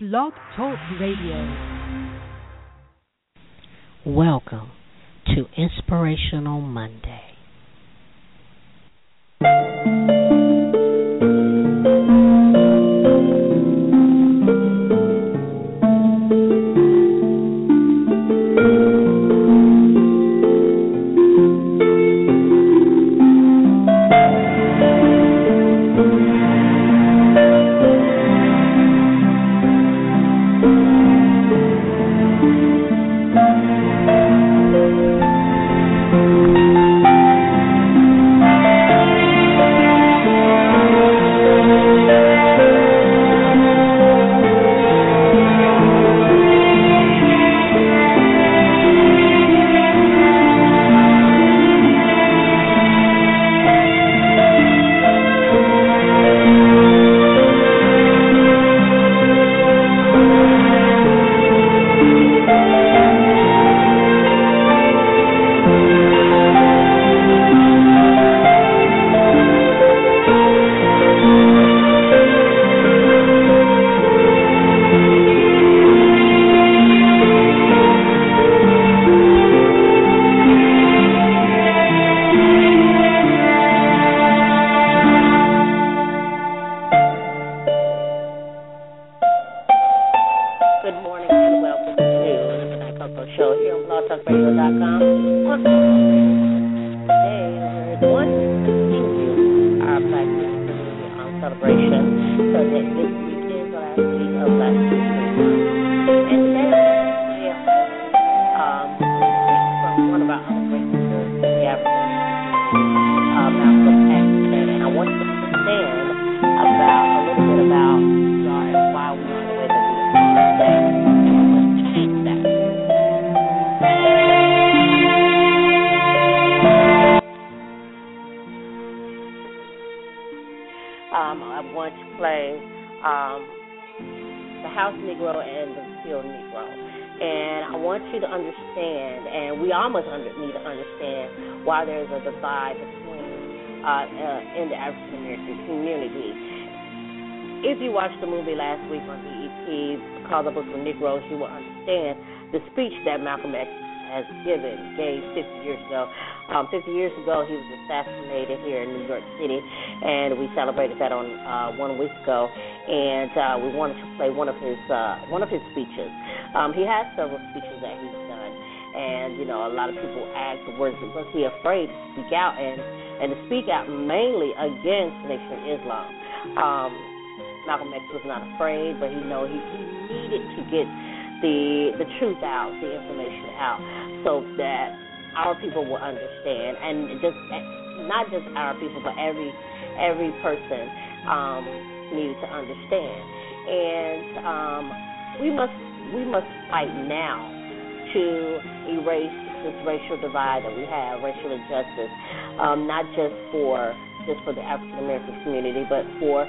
Blog Talk Radio. Welcome to Inspirational Monday. Want you to understand, and we all must under, need to understand why there's a divide between uh, uh, in the African American community. If you watched the movie last week on BET called The Book of Negroes, you will understand the speech that Malcolm X has given, gave 50 years ago. Um, 50 years ago, he was assassinated here in New York City, and we celebrated that on uh, one week ago. And uh, we wanted to play one of his uh, one of his speeches. Um, he has several speeches that he's done, and you know, a lot of people ask, was was he afraid to speak out and and to speak out mainly against the Nation of Islam? Um, Malcolm X was not afraid, but he know he, he needed to get the the truth out, the information out, so that our people will understand, and just not just our people, but every every person um, needed to understand. And um, we must we must fight now to erase this racial divide that we have, racial injustice, um, not just for just for the African American community, but for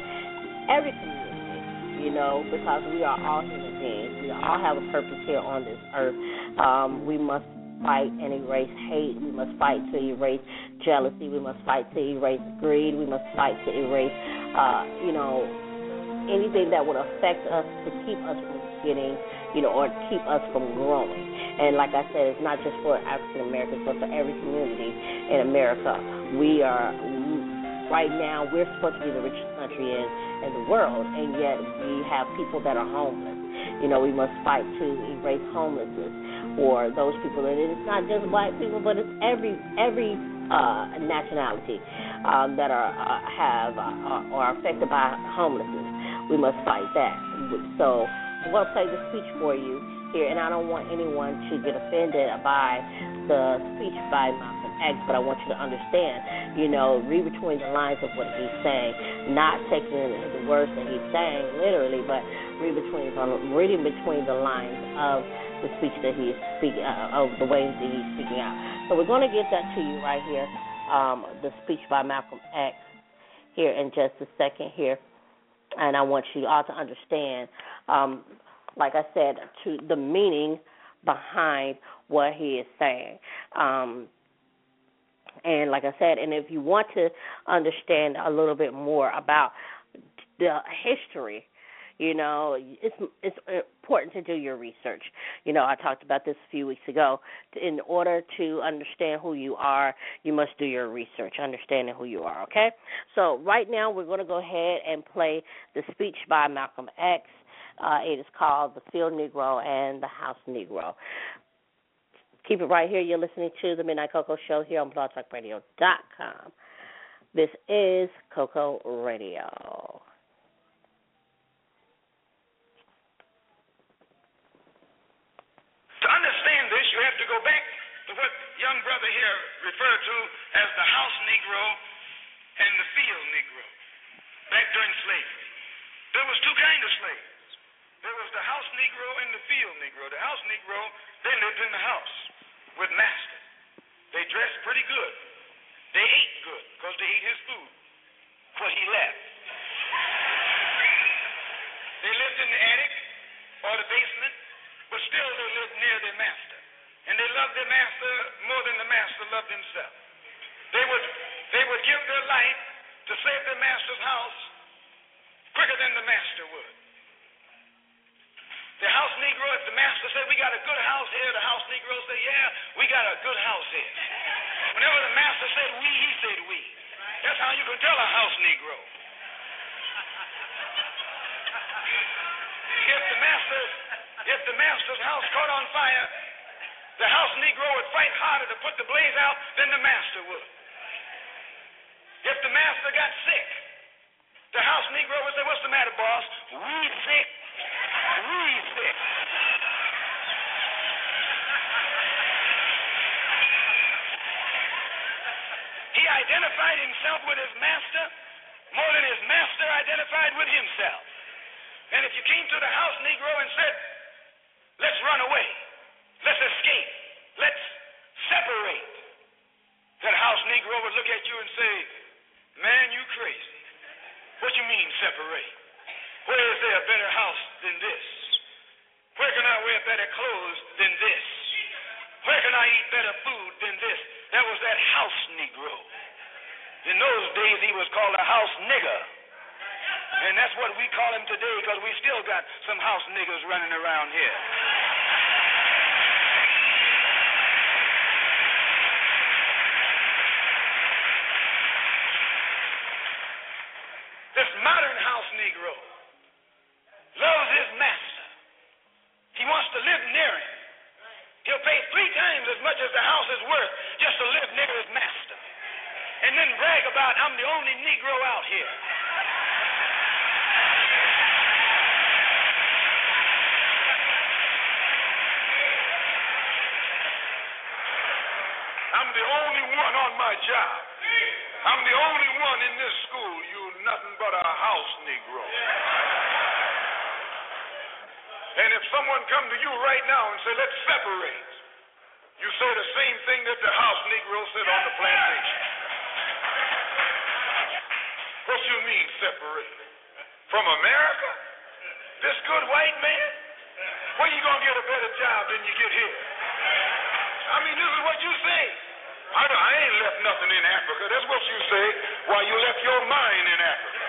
every community, you know, because we are all human beings. We all have a purpose here on this earth. Um, we must fight and erase hate. We must fight to erase jealousy. We must fight to erase greed. We must fight to erase, uh, you know, anything that would affect us to keep us from getting, you know, or keep us from growing. And like I said, it's not just for African Americans, but for every community in America. We are right now we're supposed to be the richest country in in the world, and yet we have people that are homeless. You know, we must fight to erase homelessness or those people, and it's not just white people, but it's every every uh, nationality um, that are uh, have uh, are affected by homelessness. We must fight that. So I'm going to play the speech for you here, and I don't want anyone to get offended by the speech by Malcolm X, but I want you to understand, you know, read between the lines of what he's saying, not taking the words that he's saying literally, but read between reading between the lines of the speech that he is speaking, uh, of the way that he's speaking out. So we're going to get that to you right here, um, the speech by Malcolm X here in just a second here and I want you all to understand, um, like I said, to the meaning behind what he is saying. Um, and like I said, and if you want to understand a little bit more about the history, You know, it's it's important to do your research. You know, I talked about this a few weeks ago. In order to understand who you are, you must do your research, understanding who you are. Okay. So right now we're going to go ahead and play the speech by Malcolm X. Uh, it is called The Field Negro and the House Negro. Keep it right here. You're listening to the Midnight Cocoa Show here on blogtalkradio.com. This is Cocoa Radio. To understand this, you have to go back to what young brother here referred to as the house Negro and the field Negro back during slavery. There was two kinds of slaves. There was the house Negro and the field Negro. The house Negro, they lived in the house with master. They dressed pretty good. They ate good because they ate his food, what he left. They lived in the attic or the basement, but still they lived near their master. And they loved their master more than the master loved himself. They would, they would give their life to save their master's house quicker than the master would. The house Negro, if the master said, We got a good house here, the house Negro said, Yeah, we got a good house here. Whenever the master said we, he said we. That's how you can tell a house Negro. If the master's, if the master's house caught on fire, the house Negro would fight harder to put the blaze out than the master would. If the master got sick, the house Negro would say, What's the matter, boss? We sick. We sick. He identified himself with his master more than his master identified with himself. And if you came to the house Negro and said, Let's run away, let's escape, let's separate, that house Negro would look at you and say, Man, you crazy. What you mean separate? Where is there a better house than this? Where can I wear better clothes than this? Where can I eat better food than this? That was that house Negro. In those days, he was called a house nigger. And that's what we call him today because we still got some house niggers running around here. This modern house Negro loves his master. He wants to live near him. He'll pay three times as much as the house is worth just to live near his master. And then brag about, I'm the only Negro out here. I'm the only one on my job. I'm the only one in this school. You nothing but a house Negro. And if someone come to you right now and say, let's separate, you say the same thing that the house Negro said on the plantation. What you mean separate? From America? This good white man? Where you gonna get a better job than you get here? I mean, this is what you say. I, I ain't left nothing in Africa. That's what you say while you left your mind in Africa.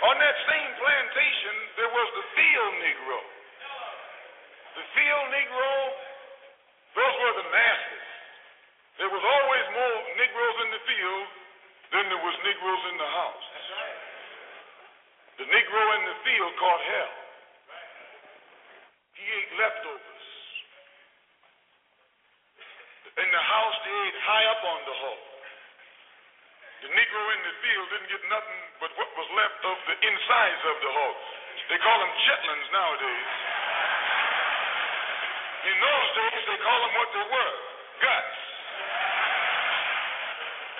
On that same there was the field Negro. The field Negro, those were the masses. There was always more Negroes in the field than there was Negroes in the house. The Negro in the field caught hell. He ate leftovers. In the house, they ate high up on the hole. The Negro in the field didn't get nothing but what was left of the insides of the hog. They call them chitlins nowadays. In those days, they call them what they were guts.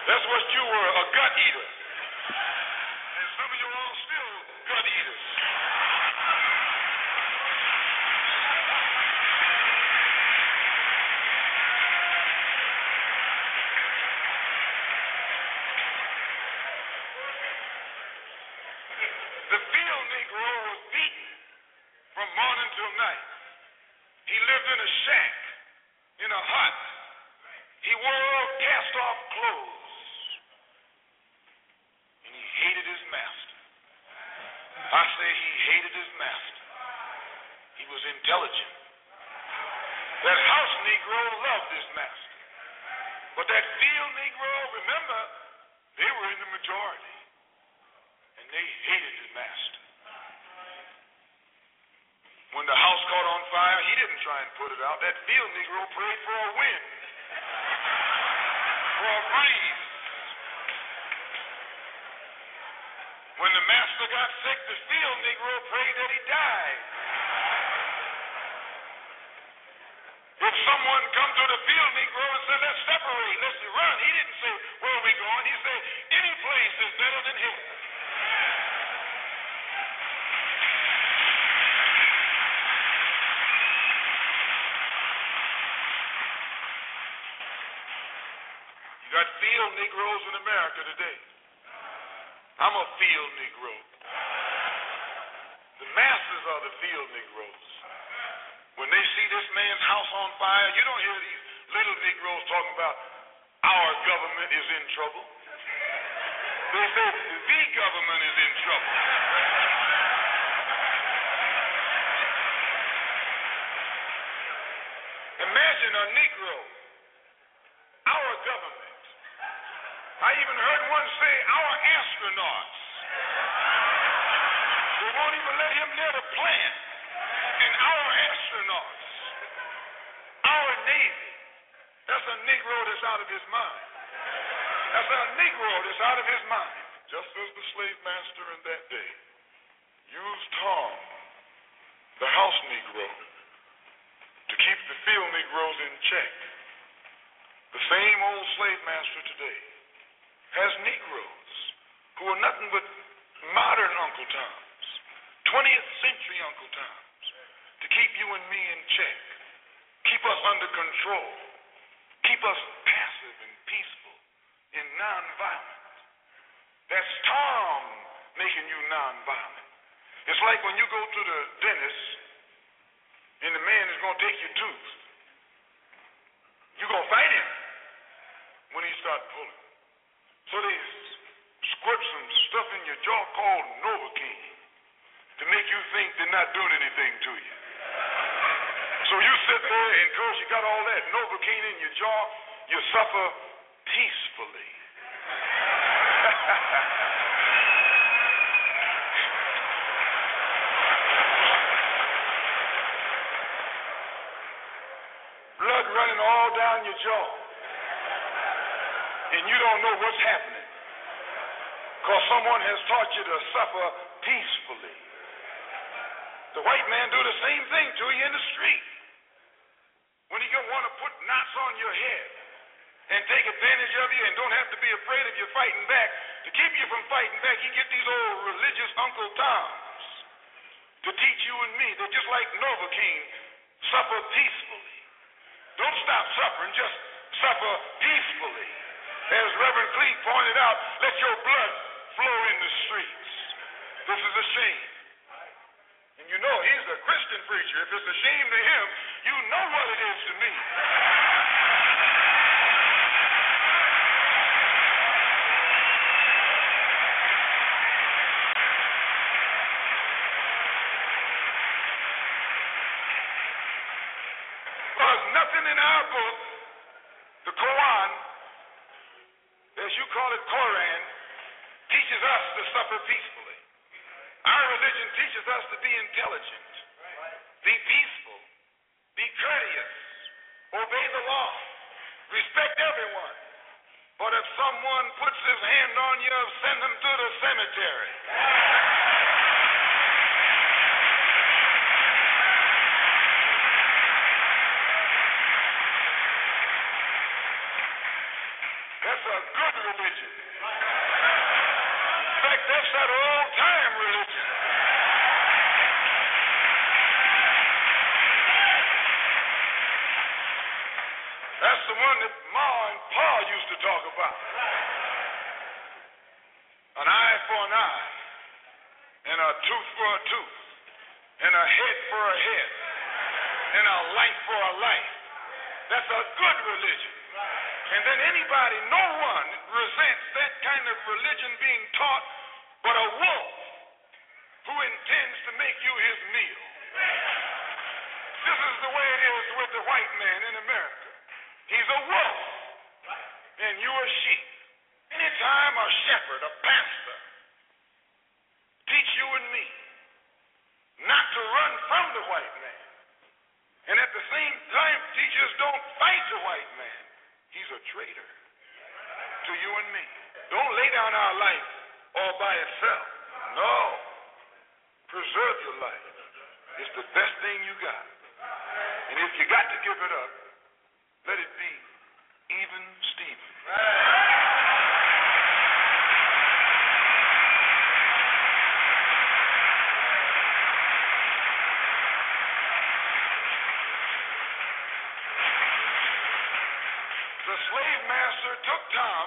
That's what you were, a gut eater. And some of you all still gut eaters. The field Negro was beaten from morning till night. back in a hut. He wore cast off clothes. And he hated his master. I say he hated his master. He was intelligent. That house Negro loved his master. But that field Negro, remember, they were in the majority. And they hated his master. When the house caught on fire, he didn't try and put it out. That field Negro prayed for a wind, for a breeze. When the master got sick, the field Negro prayed that he died. If someone come to the field Negro and said, let's separate, let's run, he didn't say, where are we going? He said, any place is better than here. You got field Negroes in America today. I'm a field Negro. The masses are the field Negroes. When they see this man's house on fire, you don't hear these little Negroes talking about our government is in trouble. They say the government is in trouble. Imagine a Negro, our government. I even heard one say, our astronauts. They won't even let him near the plant. Our astronauts, our Navy, that's a Negro that's out of his mind. That's a Negro that's out of his mind. Just as the slave master in that day used Tom, the house Negro, to keep the field Negroes in check. The same old slave master today has Negroes who are nothing but modern Uncle Toms, 20th century Uncle Toms, to keep you and me in check, keep us under control, keep us passive and peaceful and nonviolent. That's Tom making you nonviolent. It's like when you go to the dentist and the man is going to take your tooth. You're going to fight him when he starts pulling. So they squirt some stuff in your jaw called Novocaine to make you think they're not doing anything to you. So you sit there and because you got all that Novocaine in your jaw, you suffer peacefully. Blood running all down your jaw. And you don't know what's happening. Because someone has taught you to suffer peacefully. The white man do the same thing to you in the street. When he want to put knots on your head and take advantage of you and don't have to be afraid of you fighting back. To keep you from fighting back, he get these old religious Uncle Toms to teach you and me that just like Novocaine, suffer peacefully. Don't stop suffering, just suffer peacefully. As Reverend Cleage pointed out, let your blood flow in the streets. This is a shame. And you know he's a Christian preacher. If it's a shame to him, you know what it is to me. Because nothing in our book, the Quran, as you call it, Koran, teaches us to suffer peacefully. Our religion teaches us to be intelligent, be peaceful, courteous, obey the law, respect everyone. But if someone puts his hand on you, send him to the cemetery. That's a good religion. In fact, that's that old time religion. That's the one that Ma and Pa used to talk about. An eye for an eye, and a tooth for a tooth, and a head for a head. and a life for a life. That's a good religion. And then anybody, no one resents that kind of religion being taught but a wolf who intends to make you his meal. This is the way it is with the white man in America. He's a wolf, and you a sheep. Anytime a shepherd, a pastor, teach you and me not to run from the white man, and at the same time teach us don't fight the white man, he's a traitor to you and me. Don't lay down our life all by itself. No. Preserve your life. It's the best thing you got. And if you got to give it up, let it be even. The slave master took Tom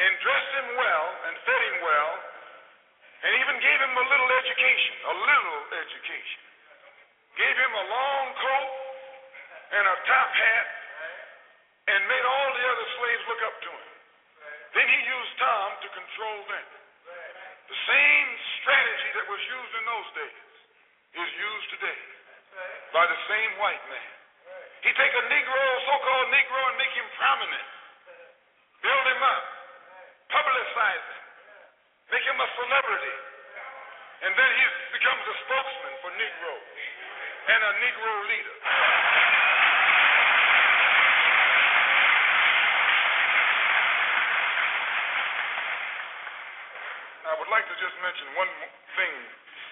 and dressed him well and fed him well and even gave him a little education, a little education. Gave him a long coat and a top hat and made all the other slaves look up to him. Then he used Tom to control them. The same strategy that was used in those days is used today by the same white man. He take a Negro, so-called Negro, and make him prominent. Build him up. Publicize him. Make him a celebrity. And then he becomes a spokesman for Negroes and a Negro leader. Would like to just mention one thing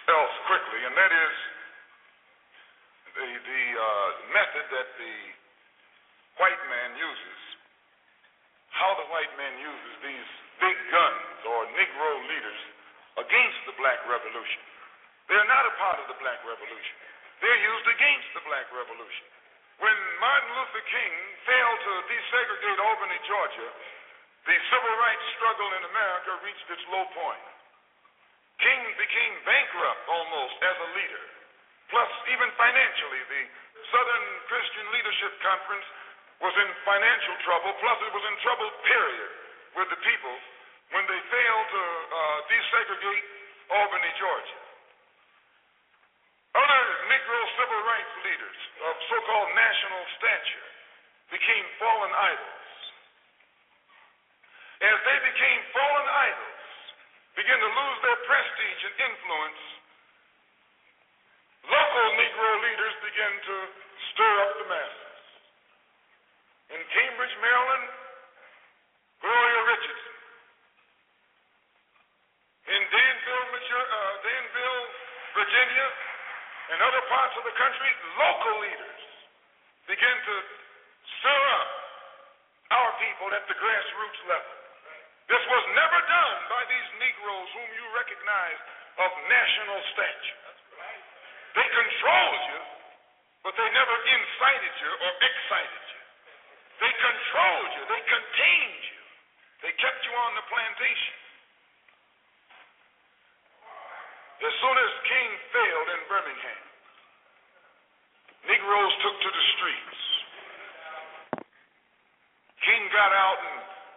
else quickly, and that is the the uh, method that the white man uses. How the white man uses these big guns or Negro leaders against the black revolution. They're not a part of the black revolution. They're used against the black revolution. When Martin Luther King failed to desegregate Albany, Georgia, the civil rights struggle in America reached its low point. King became bankrupt almost as a leader. Plus, even financially, the Southern Christian Leadership Conference was in financial trouble. Plus, it was in trouble, period, with the people when they failed to uh, desegregate Albany, Georgia. Other Negro civil rights leaders of so-called national stature became fallen idols. As they became fallen idols, began to lose their prestige and influence, local Negro leaders begin to stir up the masses. In Cambridge, Maryland, Gloria Richardson. In Danville, uh, Danville, Virginia, and other parts of the country, local leaders begin to stir up our people at the grassroots level. This was never done by these Negroes whom you recognize of national stature. They controlled you, but they never incited you or excited you. They controlled you, they contained you, they kept you on the plantation. As soon as King failed in Birmingham, Negroes took to the streets. King got out and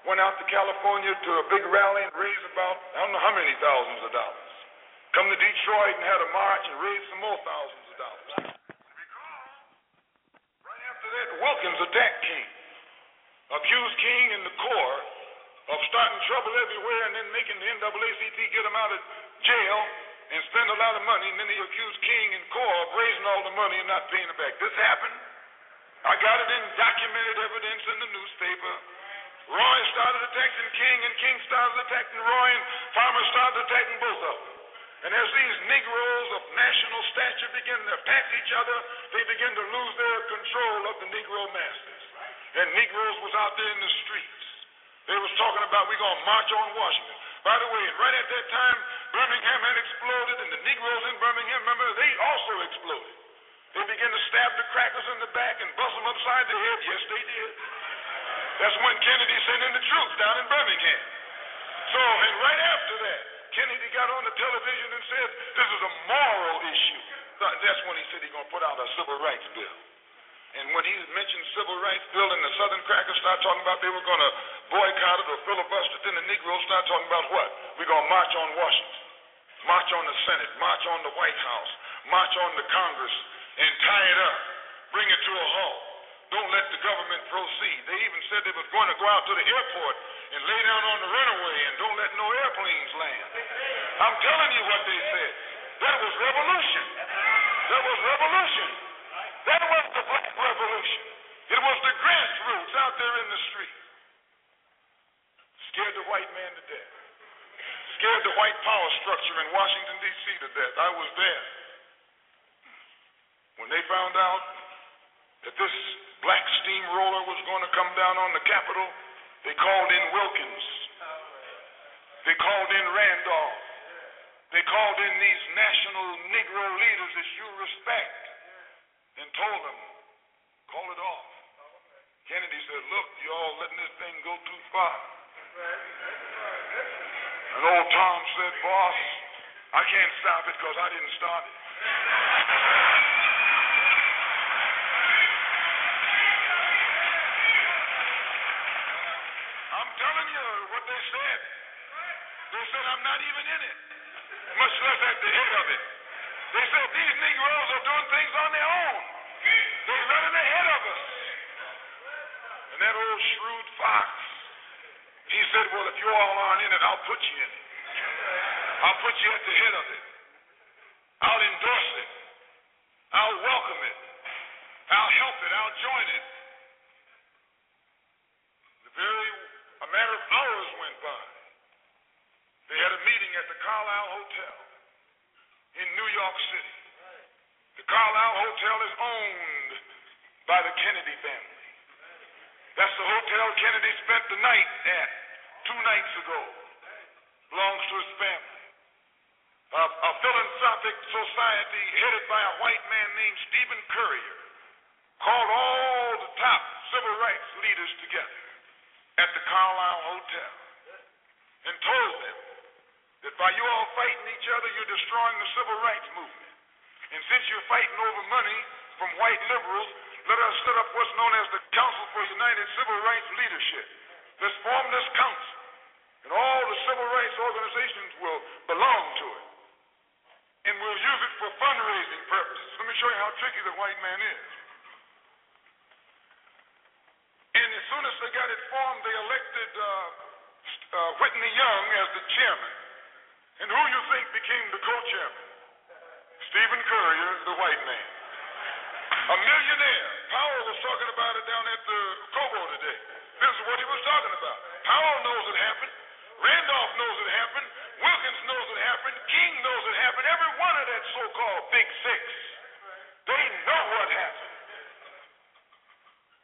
went out to California to a big rally and raised about, I don't know how many thousands of dollars. Come to Detroit and had a march and raised some more thousands of dollars. Right after that, Wilkins attacked King, accused King and the CORE of starting trouble everywhere and then making the NAACP get him out of jail and spend a lot of money, and then he accused King and CORE of raising all the money and not paying it back. This happened. I got it in documented evidence in the newspaper. Roy started attacking King, and King started attacking Roy, and Farmer started attacking both of them. And as these Negroes of national stature begin to attack each other, they begin to lose their control of the Negro masses. And Negroes was out there in the streets. They was talking about we're to march on Washington. By the way, right at that time, Birmingham had exploded, and the Negroes in Birmingham, remember, they also exploded. They began to stab the crackers in the back and bust them upside the head. Yes, they did. That's when Kennedy sent in the troops down in Birmingham. So, and right after that, Kennedy got on the television and said, this is a moral issue. that's when he said he's going to put out a civil rights bill. And when he mentioned civil rights bill and the Southern crackers start talking about they were going to boycott it or filibuster then the Negroes start talking about what? We're going to march on Washington, march on the Senate, march on the White House, march on the Congress, and tie it up, bring it to a halt. Don't let the government proceed. They even said they was going to go out to the airport and lay down on the runway and don't let no airplanes land. I'm telling you what they said. That was revolution. That was revolution. That was the black revolution. It was the grassroots out there in the street. Scared the white man to death. Scared the white power structure in Washington, D.C. to death. I was there. When they found out that this black steamroller was going to come down on the Capitol, they called in Wilkins. They called in Randolph. They called in these national Negro leaders that you respect and told them, call it off. Kennedy said, look, y'all letting this thing go too far. And old Tom said, boss, I can't stop it because I didn't start it. Telling you what they said. They said I'm not even in it, much less at the head of it. They said these Negroes are doing things on their own. They're running ahead of us. And that old shrewd fox, he said, well, if you all aren't in it, I'll put you in it. I'll put you at the head of it. I'll endorse it. I'll welcome it. I'll help it. I'll join it. The very, a matter of hours went by. They had a meeting at the Carlyle Hotel in New York City. The Carlyle Hotel is owned by the Kennedy family. That's the hotel Kennedy spent the night at two nights ago. Belongs to his family. A, a philanthropic society headed by a white man named Stephen Currier called all the top civil rights leaders together at the Carlyle Hotel and told them that by you all fighting each other, you're destroying the civil rights movement. And since you're fighting over money from white liberals, let us set up what's known as the Council for United Civil Rights Leadership. Let's form this council, and all the civil rights organizations will belong to it. And we'll use it for fundraising purposes. Let me show you how tricky the white man is. And as soon as they got it formed, they elected uh, uh, Whitney Young as the chairman. And who you think became the co-chairman? Stephen Currier, the white man. A millionaire. Powell was talking about it down at the Cobo today. This is what he was talking about. Powell knows it happened. Randolph knows it happened. Wilkins knows it happened. King knows it happened. Every one of that so-called Big Six. They know what happened.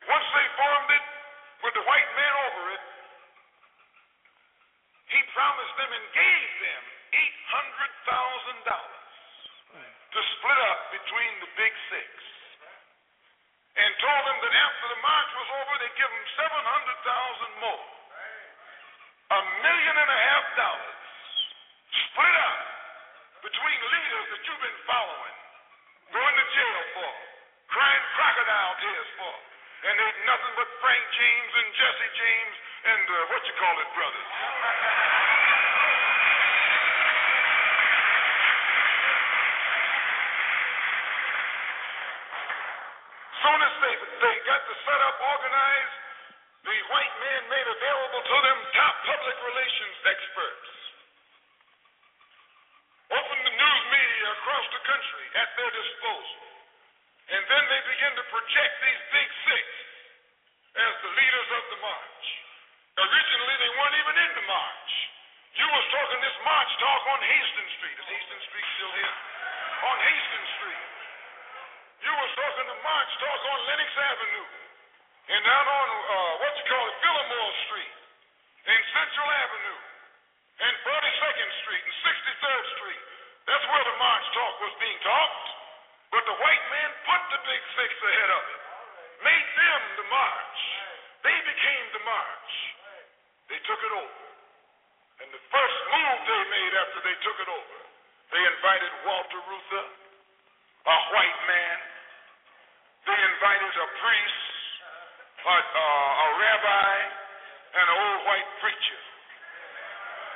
Once they formed it with the white man over it, he promised them and gave them $800,000 to split up between the Big Six and told them that after the march was over, they'd give them 700,000 more. A million and a half dollars split up between leaders that you've been following, going to jail for, crying crocodile tears for, and they're nothing but Frank James and Jesse James and uh, what you call it, brothers. Soon as they, they got the setup organized, the white man made available to them top public relations experts. Opened the news media across the country at their disposal. And then they began to project these big six as the leaders of the march. Originally, they weren't even in the march. You was march talk on Hastings Street. Is Hastings Street still here? On Hastings Street. You was talking the march talk on Lenox Avenue. And down on, uh, what you call it, Fillmore Street. And Central Avenue. And 42nd Street and 63rd Street. That's where the march talk was being talked. But the white man put the big six ahead of it. Made them the march. They became the march. They took it over. And the first move they made after they took it over, they invited Walter Reuther, a white man. They invited a priest, a, a rabbi, and an old white preacher.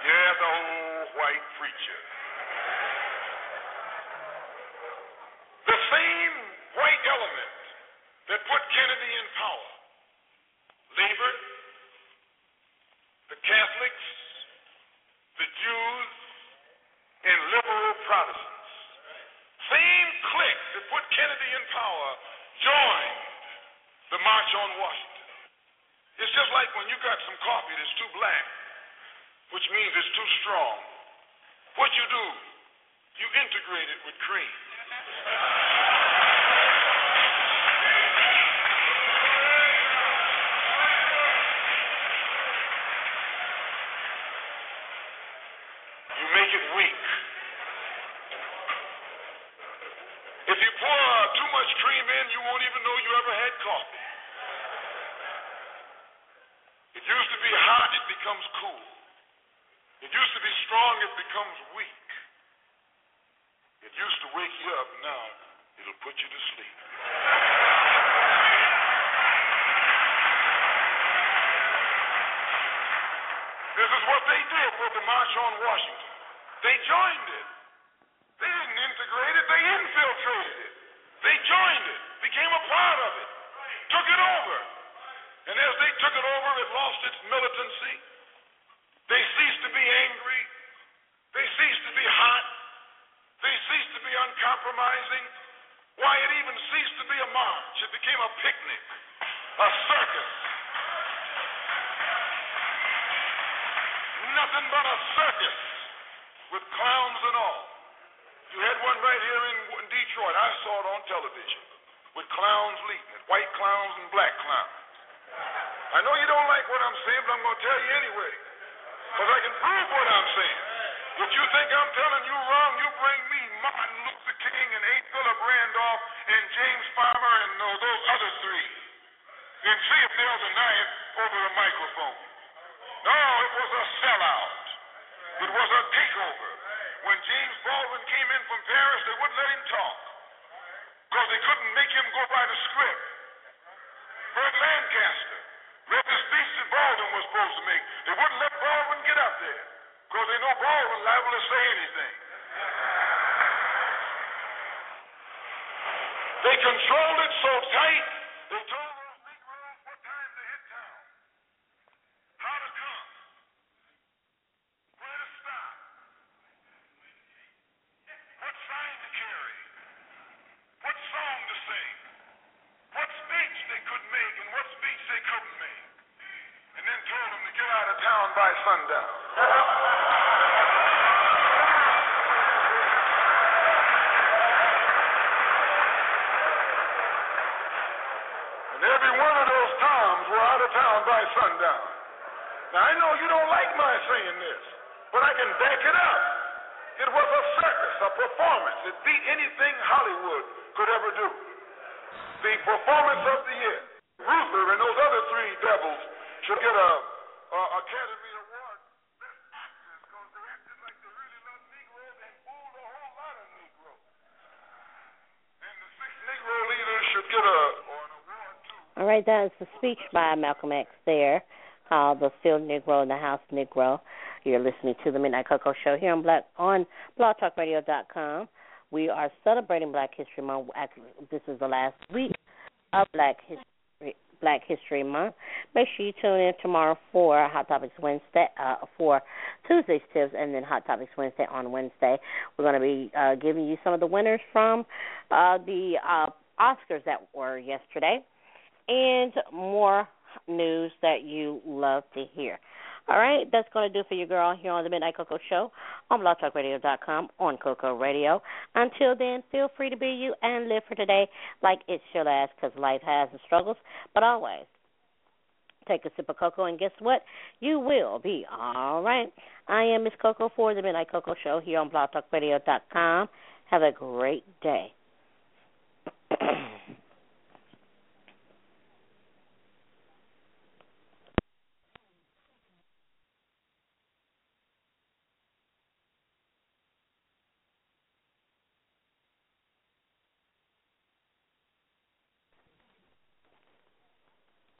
Yeah, the old white preacher. The same white element that put Kennedy in power labored, the Catholics, the Jews, and liberal Protestants. Same clique that put Kennedy in power joined the March on Washington. It's just like when you got some coffee that's too black, which means it's too strong. What you do, you integrate it with cream. You make it weak. If you pour uh, too much cream in, you won't even know you ever had coffee. It used to be hot, it becomes cool. It used to be strong, it becomes weak. It used to wake you up, now it'll put you to sleep. This is what they did with the March on Washington. They joined it. They didn't integrate it, they infiltrated it. They joined it, became a part of it, took it over. And as they took it over, it lost its militancy. They ceased to be angry. They ceased to be hot. They ceased to be uncompromising. Why, it even ceased to be a march. It became a picnic, a circus. Nothing but a circus with clowns and all. You had one right here in, in Detroit. I saw it on television with clowns leading it, white clowns and black clowns. I know you don't like what I'm saying, but I'm going to tell you anyway. Because I can prove what I'm saying. If you think I'm telling you wrong, you bring me Martin Luther King and A. Philip Randolph and James Farmer and uh, those other three. And see if they'll deny it over a microphone. No, it was a sellout. It was a takeover. When James Baldwin came in from Paris, they wouldn't let him talk. Because they couldn't make him go by the script. Burt Lancaster read the speech that Baldwin was supposed to make. They wouldn't let Baldwin get up there. Because they know Baldwin liable to say anything. They controlled it so tight, they told those Negroes what time to hit town, how to come, where to stop, what sign to carry, what song to sing, what speech they could make and what speech they couldn't make, and then told them to get out of town by sundown. And every one of those toms were out of town by sundown. Now I know you don't like my saying this, but I can back it up. It was a circus, a performance. It beat anything Hollywood could ever do. The performance of the year. Reuther and those other three devils should get a, a Academy Award. Best actors, because they acted like they really loved Negroes and fooled a whole lot of Negroes. And the six Negro leaders should get a or an award too. All right, that is the speech by Malcolm X there, called "The Field Negro and the House Negro." You're listening to the Midnight Cocoa Show here on Black on BlogTalkRadio.com. We are celebrating Black History Month. This is the last week of Black History Black History Month. Make sure you tune in tomorrow for Hot Topics Wednesday, uh, for Tuesday's tips, and then Hot Topics Wednesday on Wednesday. We're going to be uh, giving you some of the winners from uh, the uh, Oscars that were yesterday, and more news that you love to hear. All right, that's going to do for you, girl, here on the Midnight Cocoa Show on blogtalkradio.com on Cocoa Radio. Until then, feel free to be you and live for today like it should last because life has its struggles, but always take a sip of cocoa, and guess what? You will be all right. I am Miss Cocoa for the Midnight Cocoa Show here on blogtalkradio.com. Have a great day.